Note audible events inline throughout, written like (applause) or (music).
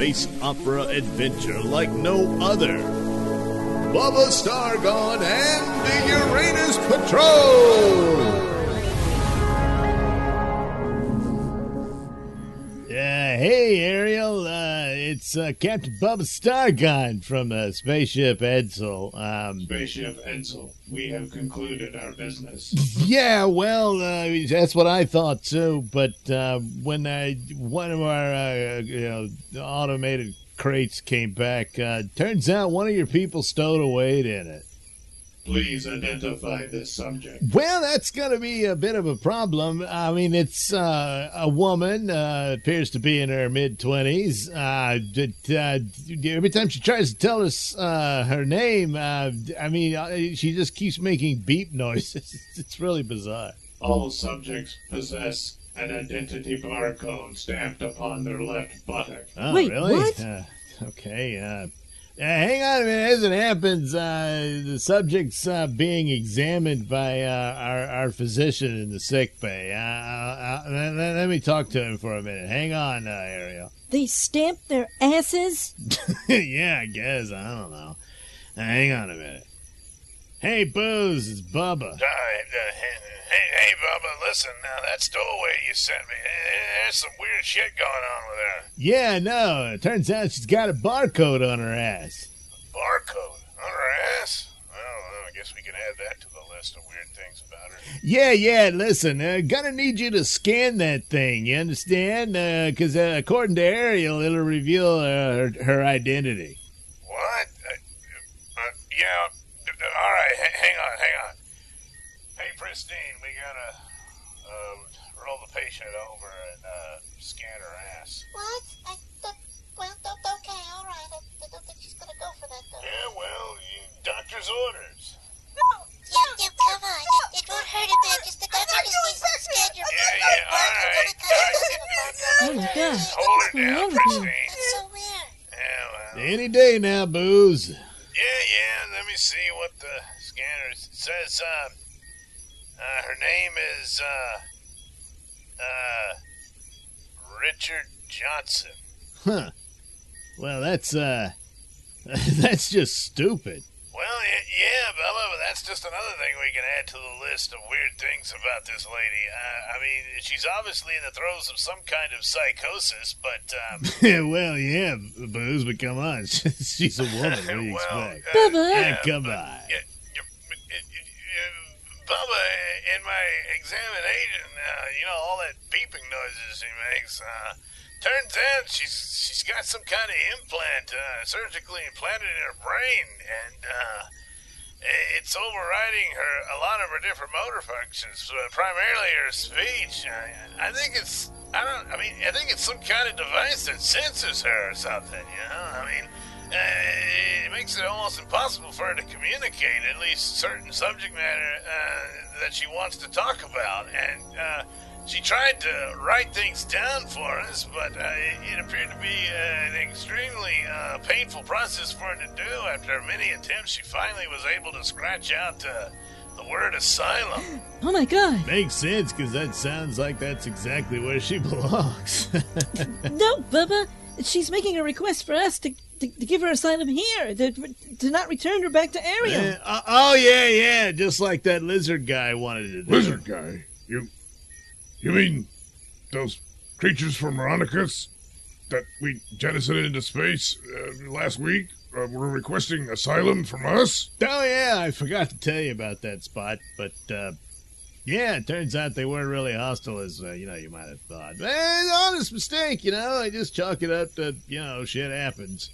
Space opera adventure like no other. Bubba Stargone and the Uranus Patrol! Yeah, hey, Ariel. It's uh, Captain Bubba Stargone from uh, Spaceship Edsel. Um, Spaceship Edsel, we have concluded our business. yeah, well, uh, that's what I thought too. But uh, when I, one of our uh, you know automated crates came back, uh, turns out one of your people stowed away in it. Please identify this subject. Well, that's going to be a bit of a problem. I mean, it's uh, a woman, uh, appears to be in her mid 20s. Uh, uh, every time she tries to tell us uh, her name, uh, I mean, uh, she just keeps making beep noises. (laughs) it's really bizarre. All subjects possess an identity barcode stamped upon their left buttock. Oh, Wait, really? what? Uh, okay. Uh, hang on a minute. As it happens, uh, the subject's uh, being examined by uh, our, our physician in the sick bay. Uh, uh, uh, let, let me talk to him for a minute. Hang on, uh, Ariel. They stamped their asses? (laughs) yeah, I guess. I don't know. Hang on a minute. Hey, Booze, it's Bubba. Uh, uh, hey, hey, Bubba, listen, now that stowaway you sent me, eh, there's some weird shit going on with her. Yeah, no, it turns out she's got a barcode on her ass. Barcode on her ass? Well, I guess we can add that to the list of weird things about her. Yeah, yeah, listen, uh, gonna need you to scan that thing, you understand? Because uh, according to Ariel, it'll reveal uh, her, her identity. What? Uh, uh, yeah, all right, hang on, hang on. Hey, Pristine, we gotta uh, roll the patient over and uh, scan her ass. What? I, that, well, don't, okay, all right. I, I don't think she's gonna go for that, though. Yeah, well, you, doctor's orders. No, Yeah, yeah, come on. It, it won't hurt a bit. Just the doctor just needs to scan your Yeah, yeah, all right. (laughs) Oh my god. Hold her going down. Pristine. That's so weird. Yeah, well. Any day now, Booze. Yeah. Let me see what the scanner says. Uh, uh, her name is uh, uh, Richard Johnson. Huh. Well, that's, uh, (laughs) that's just stupid. Well, yeah, Bella, but that's just another thing we can add to the list of weird things about this lady. Uh, I mean, she's obviously in the throes of some kind of psychosis, but um, yeah, (laughs) well, yeah, Booze, but come on. (laughs) She's a woman. What do you well, expect? uh, Bubba. Yeah, come but- on. Yeah, yeah, but, uh, uh, Bubba, in my examination, uh, you know, all that beeping noises she makes, uh, turns out she's she's got some kind of implant uh, surgically implanted in her brain, and uh, it's overriding her a lot of her different motor functions, uh, primarily her speech. I, I think it's I don't I mean I think it's some kind of device that censors her or something. You know, I mean. Uh, it makes it almost impossible for her to communicate at least certain subject matter uh, that she wants to talk about. And uh, she tried to write things down for us, but uh, it, it appeared to be uh, an extremely uh, painful process for her to do. After many attempts, she finally was able to scratch out uh, the word asylum. (gasps) Oh my god. Makes sense, because that sounds like that's exactly where she (laughs) belongs. No, Bubba. She's making a request for us to, to, to give her asylum here, to, to not return her back to Ariel. Uh, oh, yeah, yeah, just like that lizard guy wanted to do. Lizard guy? You. You mean those creatures from Veronicus that we jettisoned into space uh, last week uh, were requesting asylum from us? Oh yeah, I forgot to tell you about that spot, but uh, yeah, it turns out they weren't really hostile as uh, you know you might have thought. Eh, honest mistake, you know. I just chalk it up to you know shit happens.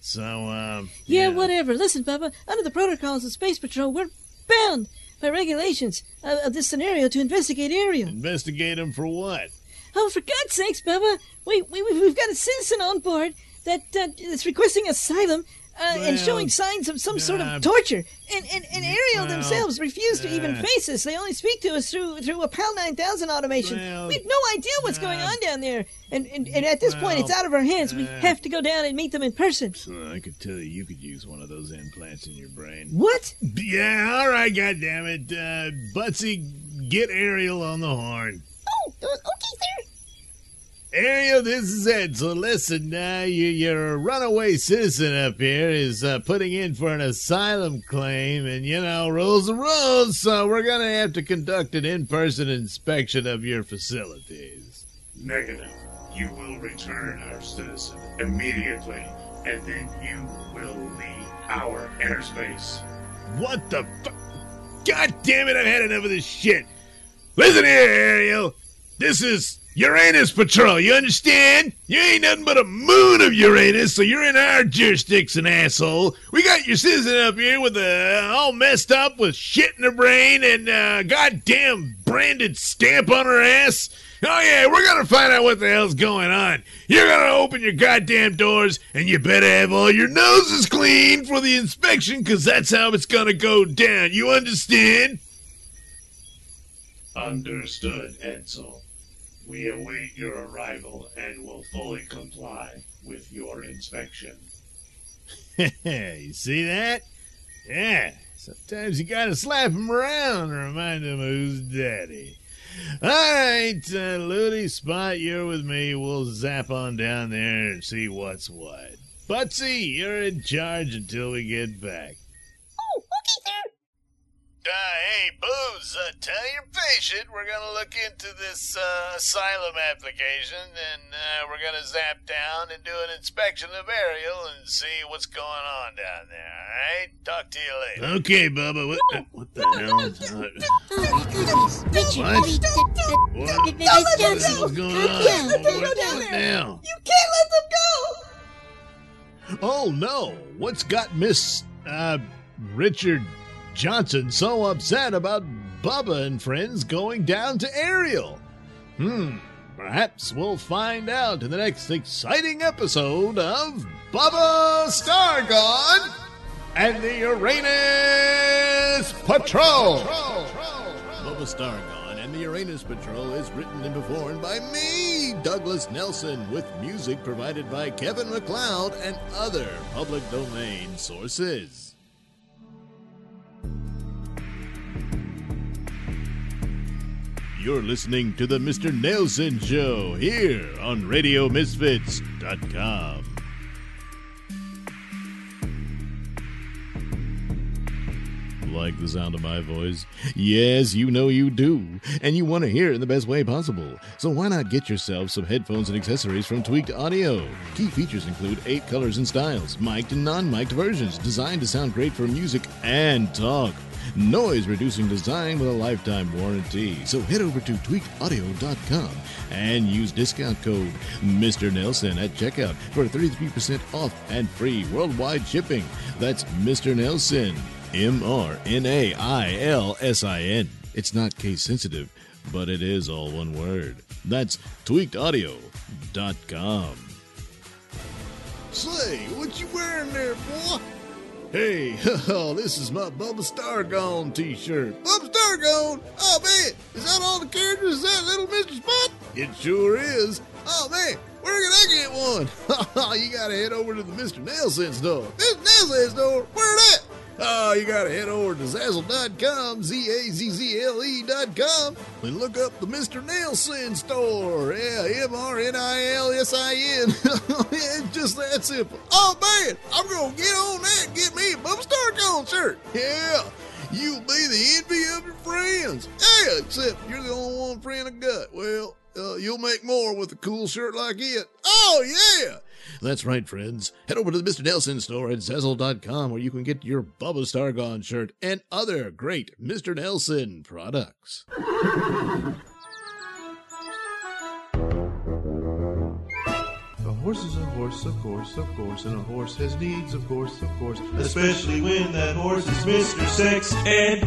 So um, Yeah, whatever. Listen, Bubba, under the protocols of Space Patrol, we're bound by regulations of, of this scenario to investigate Ariel. Investigate him for what? Oh, for God's sakes, Bubba, we, we, we've got a citizen on board that uh, is requesting asylum uh, and showing signs of some sort of torture. And, and, and Ariel well, themselves refuse to even face us. They only speak to us through through a PAL 9000 automation. Well, we have no idea what's going on down there. And, and, and at this point, it's out of our hands. we have to go down and meet them in person. So I could tell you, you could use one of those implants in your brain. What? Yeah, all right, goddammit. Uh, Butsy, get Ariel on the horn. Oh, uh, okay, sir. Ariel, this is Ed. So listen, uh, you, your runaway citizen up here is uh, putting in for an asylum claim, and you know, rules are rules, so we're gonna have to conduct an in-person inspection of your facilities. Negative. You will return our citizen immediately, and then you will leave our airspace. What the fu- God damn it, I've had enough of this shit. Listen here, Ariel. This is Uranus Patrol, you understand? You ain't nothing but a moon of Uranus, so you're in our jurisdiction, asshole. We got your citizen up here with uh, all messed up with shit in her brain and uh, goddamn branded stamp on her ass. Oh yeah, we're gonna find out what the hell's going on. You're gonna open your goddamn doors, and you better have all your noses clean for the inspection, cause that's how it's gonna go down. You understand? Understood, Edsel. We await your arrival and will fully comply with your inspection. (laughs) you see that? Yeah. Sometimes you gotta slap him around to remind him who's daddy. All right, uh, Ludi, Spot, you're with me. We'll zap on down there and see what's what. Butsy, you're in charge until we get back. Hey, Booze, uh, tell your patient we're gonna look into this uh, asylum application and uh, we're gonna zap down and do an inspection of Ariel and see what's going on down there, alright? Talk to you later. Okay, Bubba. What, uh, what the hell? Uh, Oh, my goodness. Richard, What? I mean, uh, uh, What? uh, What Miss the Johnson. going on? down. What, Go what down there. You can't let them go! Oh no! What's got Miss uh Richard Johnson so upset about Bubba and friends going down to Ariel? Hmm. Perhaps we'll find out in the next exciting episode of Bubba Stargone and the Uranus Patrol. Bubba Stargone and the Uranus Patrol is written and performed by me, Douglas Nailsin, with music provided by Kevin MacLeod and other public domain sources. You're listening to the Mr. Nailsin Show here on RadioMisfits.com. Like the sound of my voice? Yes, you know you do. And you want to hear it in the best way possible. So why not get yourself some headphones and accessories from Tweaked Audio? Key features include eight colors and styles, mic'd and non mic'd versions, designed to sound great for music and talk. Noise reducing design with a lifetime warranty. So head over to tweakedaudio.com and use discount code Mr. Nailsin at checkout for 33% off and free worldwide shipping. That's Mr. Nailsin. M R N A I L S I N. It's not case sensitive, but it is all one word. That's tweakedaudio.com. Say, what you wearing there, boy? Hey, (laughs) oh, this is my Bubba Stargone t-shirt. Bubba Stargone? Oh, man, is that all the characters? Is that Little Mr. Spot? It sure is. Oh, man, where can I get one? (laughs) you gotta head over to the Mr. Nailsin store. Mr. Nailsin store? Where that? Oh, you gotta head over to Zazzle.com, Z-A-Z-Z-L-E dot com, and look up the Mr. Nailsin store. Yeah, M-R-N-I-L-S-I-N. (laughs) it's just that simple. Oh, man, I'm gonna get on that and get me a Bubba Stargone shirt. Yeah, you'll be the envy of your friends. Yeah, except you're the only one friend I got. Well, uh, you'll make more with a cool shirt like it. Oh, yeah. That's right, friends. Head over to the Mr. Nailsin store at Zazzle.com where you can get your Bubba Stargone shirt and other great Mr. Nailsin products. horse is a horse, of course, of course, and a horse has needs, of course, of course. Especially when that horse is Mr. Sex Ed.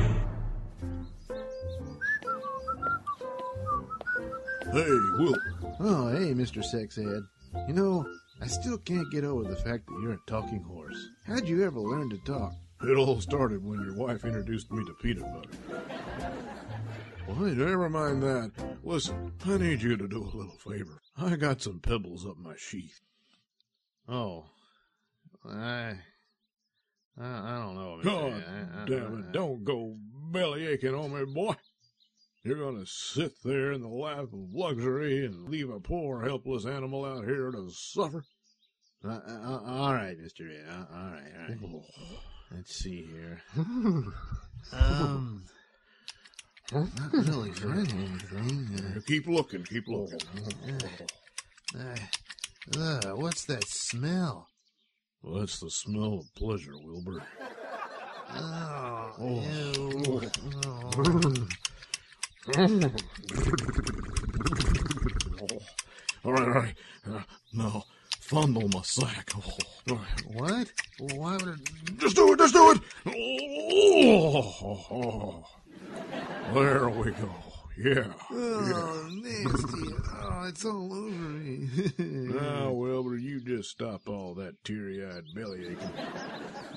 Hey, Will. Oh, hey, Mr. Sex Ed. You know, I still can't get over the fact that you're a talking horse. How'd you ever learn to talk? It all started when your wife introduced me to peanut butter. Well, hey, never mind that. Listen, I need you to do a little favor. I got some pebbles up my sheath. Oh, I, I, I don't know. God I- I- damn it, don't go belly aching on me, boy. You're gonna sit there in the lap of luxury and leave a poor helpless animal out here to suffer? Uh, uh, all right, Mister. Uh, all right, all right. Oh. Let's see here. Um, not really finding (laughs) anything. Keep looking, keep looking. Uh, uh, what's that smell? Well, that's the smell of pleasure, Wilbur. Oh, Oh. (laughs) All right, all right. Uh, now, fondle my sack. Oh. What? Why would it? Just do it, just do it. Oh, oh. There we go. Yeah. Oh, nasty. Oh, it's all over me. (laughs) Now, Wilbur, you just stop all that teary-eyed belly aching.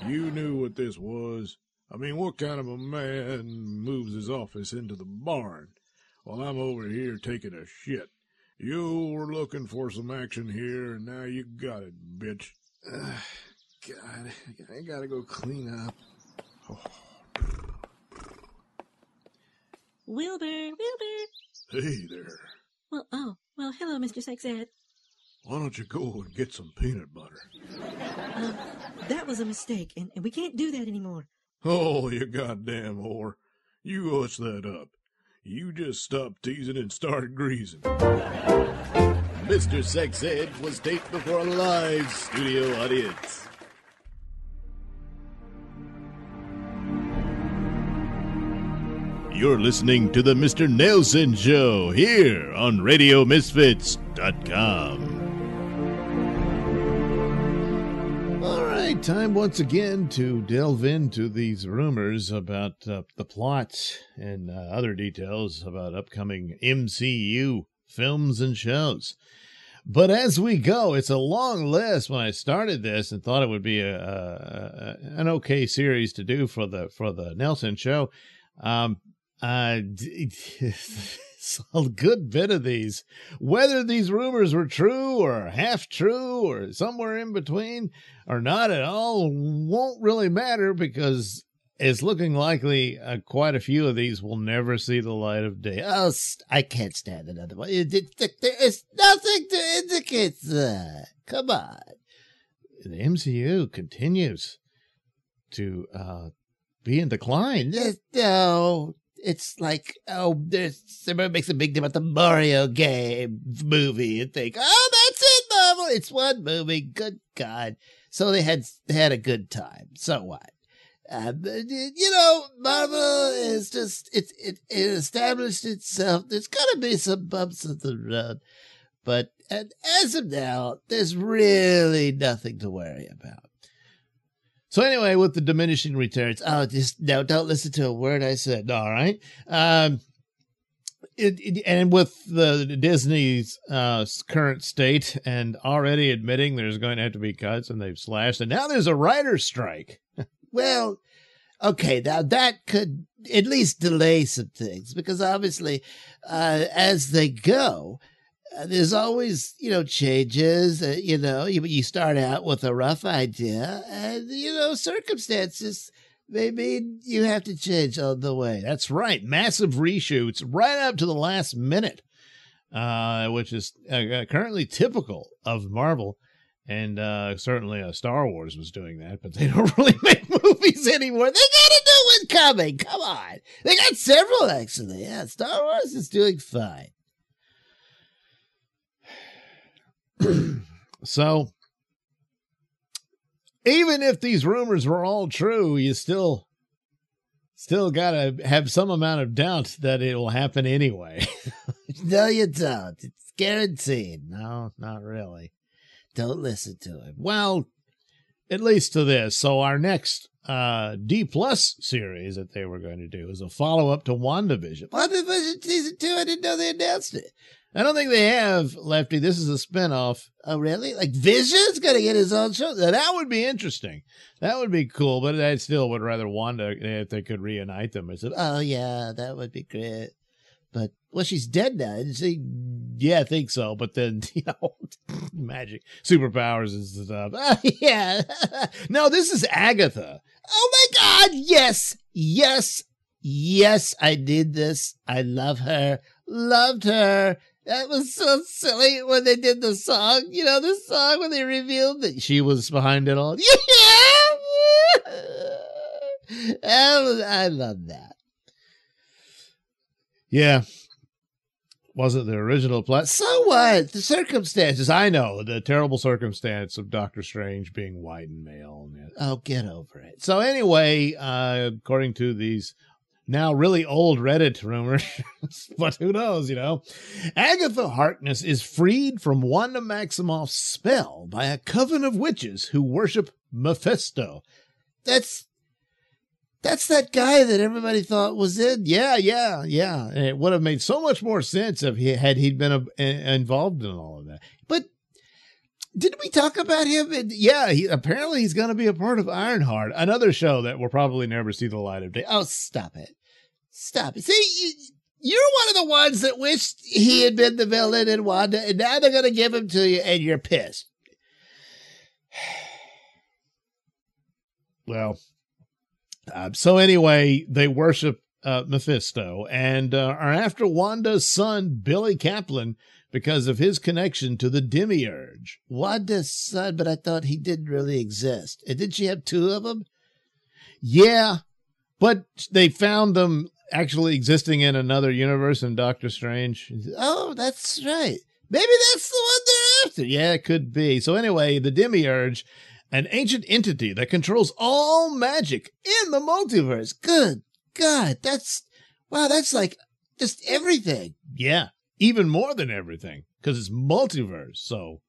You knew what this was. I mean, what kind of a man moves his office into the barn while I'm over here taking a shit? You were looking for some action here, and now you got it, bitch. (sighs) God, I gotta go clean up. (sighs) Wilbur, Wilbur. Hey there. Well, oh, well, hello, Mr. Sexhead. Why don't you go and get some peanut butter? Um, (laughs) that was a mistake, and, and we can't do that anymore. Oh, you goddamn whore. You hush that up. You just stop teasing and start greasing. Mr. Sex Ed was taped before a live studio audience. You're listening to the Mr. Nailsin Show here on RadioMisfits.com. right, time once again to delve into these rumors about uh, the plots and uh, other details about upcoming MCU films and shows. But as we go, it's a long list. When I started this and thought it would be a, a, an okay series to do for the for the Nailsin show, um, uh, (laughs) (laughs) (laughs) a good bit of these, whether these rumors were true or half true or somewhere in between or not at all, won't really matter because it's looking likely uh, quite a few of these will never see the light of day. Oh, I can't stand another one. It, it, it- there is nothing to indicate that. Come on. The MCU continues to uh, be in decline. No, it's like, oh, there's somebody makes a big deal about the Mario game movie and think, oh, that's it, Marvel. It's one movie. Good God. So they had they had a good time. So what? Uh, you know, Marvel is just it, it it established itself. There's gonna be some bumps in the road, but and as of now, there's really nothing to worry about. So anyway, with the diminishing returns, oh, just no, don't listen to a word I said. All right. Um, it, it, and with the Disney's uh, current state and already admitting there's going to have to be cuts and they've slashed, and now there's a writer's strike. (laughs) well, okay, now that could at least delay some things because obviously, uh, as they go, there's always you know changes. Uh, you know, you you start out with a rough idea, and you know circumstances they mean you have to change on the way. That's right. Massive reshoots right up to the last minute, uh, which is uh, currently typical of Marvel. And uh, certainly uh, Star Wars was doing that, but they (laughs) don't really make movies anymore. They got a new one coming. Come on. They got several, actually. Yeah, Star Wars is doing fine. So even if these rumors were all true, you still still got to have some amount of doubt that it will happen anyway. (laughs) no, you don't. It's guaranteed. No, not really. Don't listen to it. Well, at least to this. So our next uh D plus series that they were going to do is a follow up to WandaVision. WandaVision season two, I didn't know they announced it. I don't think they have, Lefty. This is a spinoff. Oh, really? Like Vision's gonna get his own show. That would be interesting. That would be cool, but I still would rather Wanda eh, if they could reunite them. It's, Oh yeah, that would be great. But well, she's dead now, isn't she? yeah, I think so. But then, (laughs) you know, magic, superpowers and stuff. (laughs) Oh, yeah. (laughs) no, this is Agatha. oh my God! Yes, yes, yes. I did this. I love her. Loved her. That was so silly when they did the song. You know the song when they revealed that She was behind it all. (laughs) Yeah. That was- I love that. Yeah. Wasn't the original plot. So what? The circumstances. I know the terrible circumstance of Doctor Strange being white and male. Oh, get over it. So anyway, uh, according to these now really old Reddit rumors, (laughs) but who knows, you know, Agatha Harkness is freed from Wanda Maximoff's spell by a coven of witches who worship Mephisto. That's that's that guy that everybody thought was in. Yeah, yeah, yeah. And it would have made so much more sense if he had he been uh, involved in all of that. But did we talk about him? And yeah, he, apparently he's going to be a part of Ironheart, another show that will probably never see the light of day. Oh, stop it. Stop it. See, you, you're one of the ones that wished he had been the villain in Wanda, and now they're going to give him to you, and you're pissed. (sighs) Well, uh, so anyway, they worship uh, Mephisto and uh, are after Wanda's son, Billy Kaplan, because of his connection to the Demiurge. Wanda's son, but I thought he didn't really exist. And did she have two of them? Yeah, but they found them actually existing in another universe and Doctor Strange. Oh, that's right. Maybe that's the one they're after. Yeah, it could be. So anyway, the Demiurge, an ancient entity that controls all magic in the multiverse. Good God, that's wow, that's like just everything. Yeah, even more than everything because it's multiverse. So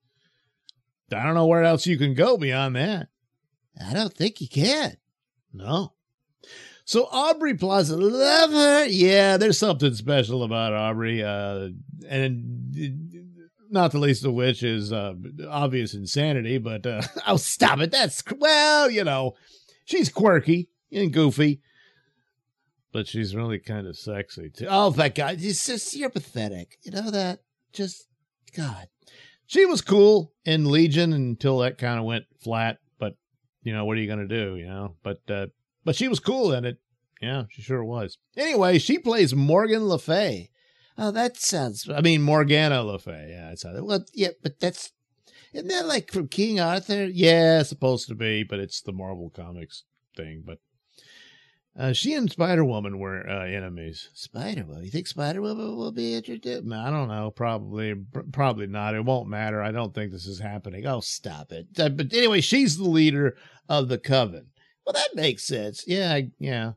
I don't know where else you can go beyond that. I don't think you can. No. So Aubrey Plaza, love her. Yeah, there's something special about Aubrey, uh, and not the least of which is uh, obvious insanity. But uh, (laughs) oh, stop it! That's well, you know, she's quirky and goofy, but she's really kind of sexy too. Oh my God, it's just you're pathetic. You know that? Just God. She was cool in Legion until that kind of went flat. But you know, what are you going to do? You know, but uh, but she was cool in it. Yeah, she sure was. Anyway, she plays Morgan Le Fay. Oh, that sounds. I mean Morgana Le Fay. Yeah, how. That, Well, yeah, but that's isn't that like from King Arthur? yeah, supposed to be, but it's the Marvel Comics thing. But uh, she and Spider Woman were uh, enemies. Spider Woman. You think Spider Woman will be introduced? I don't know. Probably, probably not. It won't matter. I don't think this is happening. Oh, stop it. Uh, but anyway, she's the leader of the coven. Well, that makes sense. Yeah, yeah.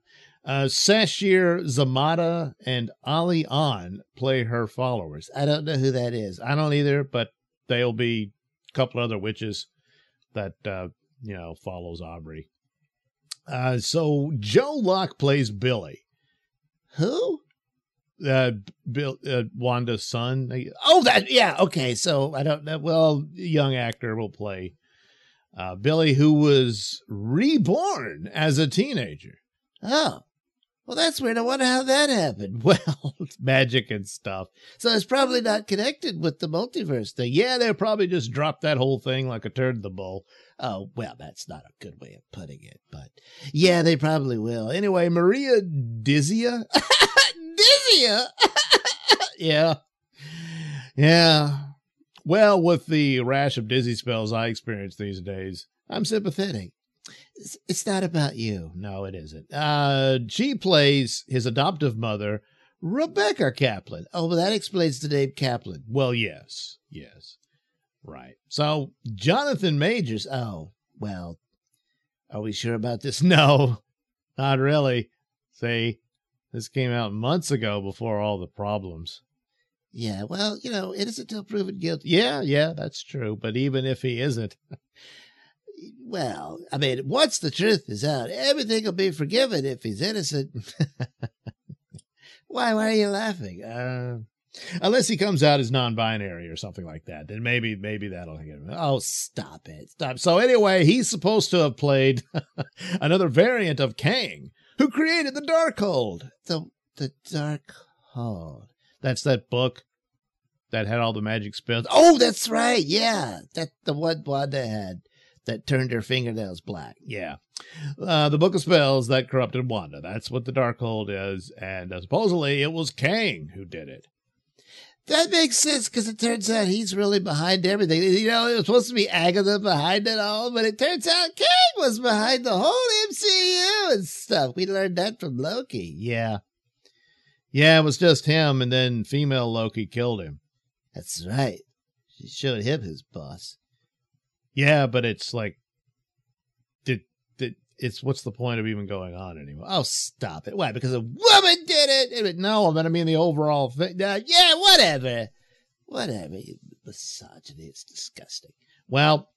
Uh, Sasheer Zamata and Ali Ahn play her followers. I don't know who that is. I don't either, but they'll be a couple other witches that uh, you know follows Aubrey. Uh, so Joe Locke plays Billy. Who? Uh, Bill, uh, Wanda's son. Oh, that. Yeah. Okay. So I don't know. Well, young actor will play uh, Billy, who was reborn as a teenager. oh, well, that's weird. I wonder how that happened. (laughs) Well, it's magic and stuff. So it's probably not connected with the multiverse thing. Yeah, they'll probably just dropped that whole thing like a turd in the bowl. Oh, well, that's not a good way of putting it, but yeah, they probably will. Anyway, Maria Dizzia. (laughs) Dizzia. (laughs) yeah. Yeah. Well, with the rash of dizzy spells I experience these days, I'm sympathetic. It's, it's not about you. No, it isn't. Uh, she plays his adoptive mother, Rebecca Kaplan. Oh, well, that explains the name Kaplan. Well, yes, yes, right. So Jonathan Majors. Oh, well, are we sure about this? (laughs) No, not really. See, this came out months ago before all the problems. Yeah, well, you know, innocent until proven guilty. Yeah, yeah, that's true. But even if he isn't, (laughs) Well, I mean, once the truth is out, everything will be forgiven if he's innocent. (laughs) why? Why are you laughing? uh, Unless he comes out as non-binary or something like that, then maybe maybe that'll get him. Oh, stop it, stop. So anyway, he's supposed to have played (laughs) another variant of Kang, who created the Darkhold. The the dark hold. That's that book that had all the magic spells. Oh, that's right. Yeah, that the one Wanda had that turned her fingernails black. Yeah. Uh, the Book of Spells that corrupted Wanda. That's what the Darkhold is. And uh, supposedly it was Kang who did it. That makes sense because it turns out he's really behind everything. You know, it was supposed to be Agatha behind it all, but it turns out Kang was behind the whole MCU and stuff. We learned that from Loki. Yeah. Yeah, it was just him, and then female Loki killed him. That's right. She showed him his boss. Yeah, but it's like, did, did it's what's the point of even going on anymore? Oh, stop it! Why? Because a woman did it? it no, but I mean the overall thing. Uh, yeah, whatever, whatever. Misogyny. It's disgusting. Well,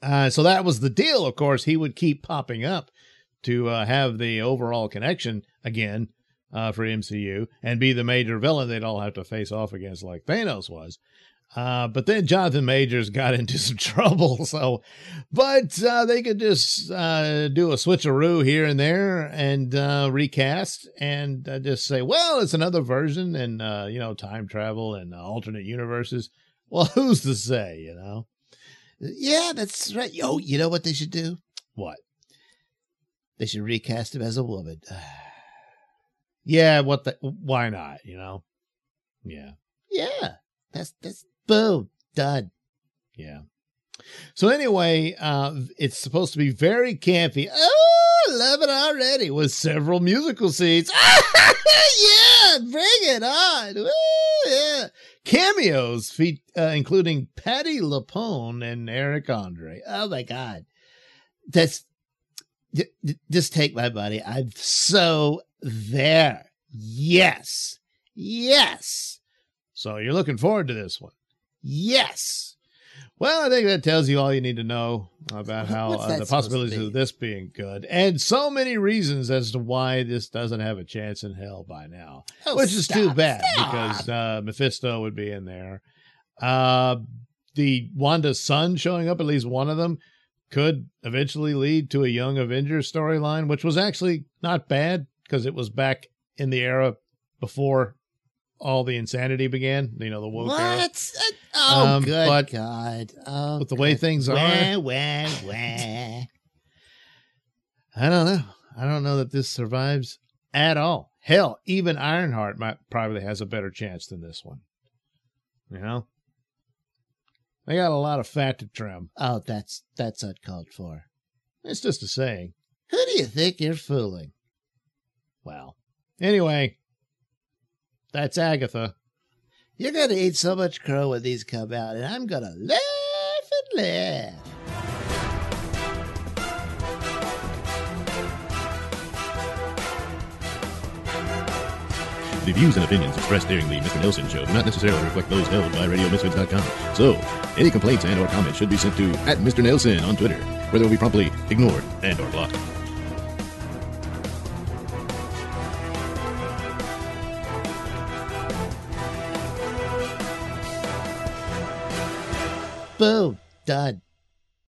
uh, so that was the deal. Of course, he would keep popping up to uh, have the overall connection again uh, for MCU and be the major villain they'd all have to face off against, like Thanos was. Uh, but then Jonathan Majors got (laughs) into some trouble. (laughs) So, but uh, they could just uh, do a switcheroo here and there and uh, recast and uh, just say, well, it's another version and, uh, you know, time travel and alternate universes. Well, (laughs) who's to say, you know? Yeah, that's right. Oh, you know what they should do? What? They should recast him as a woman. (sighs) (sighs) yeah, what the? Why not? You know? Yeah. Yeah. That's that's boom done. Yeah. So anyway, uh, it's supposed to be very campy. Oh, love it already with several musical scenes. (laughs) yeah, bring it on. Woo, yeah. Cameos, feat, uh, including Patti LuPone and Eric Andre. Oh my God. That's just take my money. I'm so there. Yes. Yes. So you're looking forward to this one? Yes. Well, I think that tells you all you need to know about how uh, the possibilities of this being good, and so many reasons as to why this doesn't have a chance in hell by now, oh, which is stop, too bad stop. because uh, Mephisto would be in there. Uh, the Wanda's son showing up, at least one of them, could eventually lead to a Young Avengers storyline, which was actually not bad because it was back in the era before all the insanity began. You know, the woke what? era. Oh, Um, good but God. Oh, with the way things are- Wah, wah, wah. I don't know. I don't know that this survives at all. Hell, even Ironheart might probably has a better chance than this one. You know, they got a lot of fat to trim. Oh, that's that's uncalled for. It's just a saying. Who do you think you're fooling? Well, anyway, that's Agatha. You're gonna eat so much crow when these come out, and I'm gonna laugh and laugh. The views and opinions expressed during the Mr. Nailsin Show do not necessarily reflect those held by RadioMisfits.com. So, any complaints and or comments should be sent to at Mr. Nailsin on Twitter, where they will be promptly ignored and or blocked. Boom, done.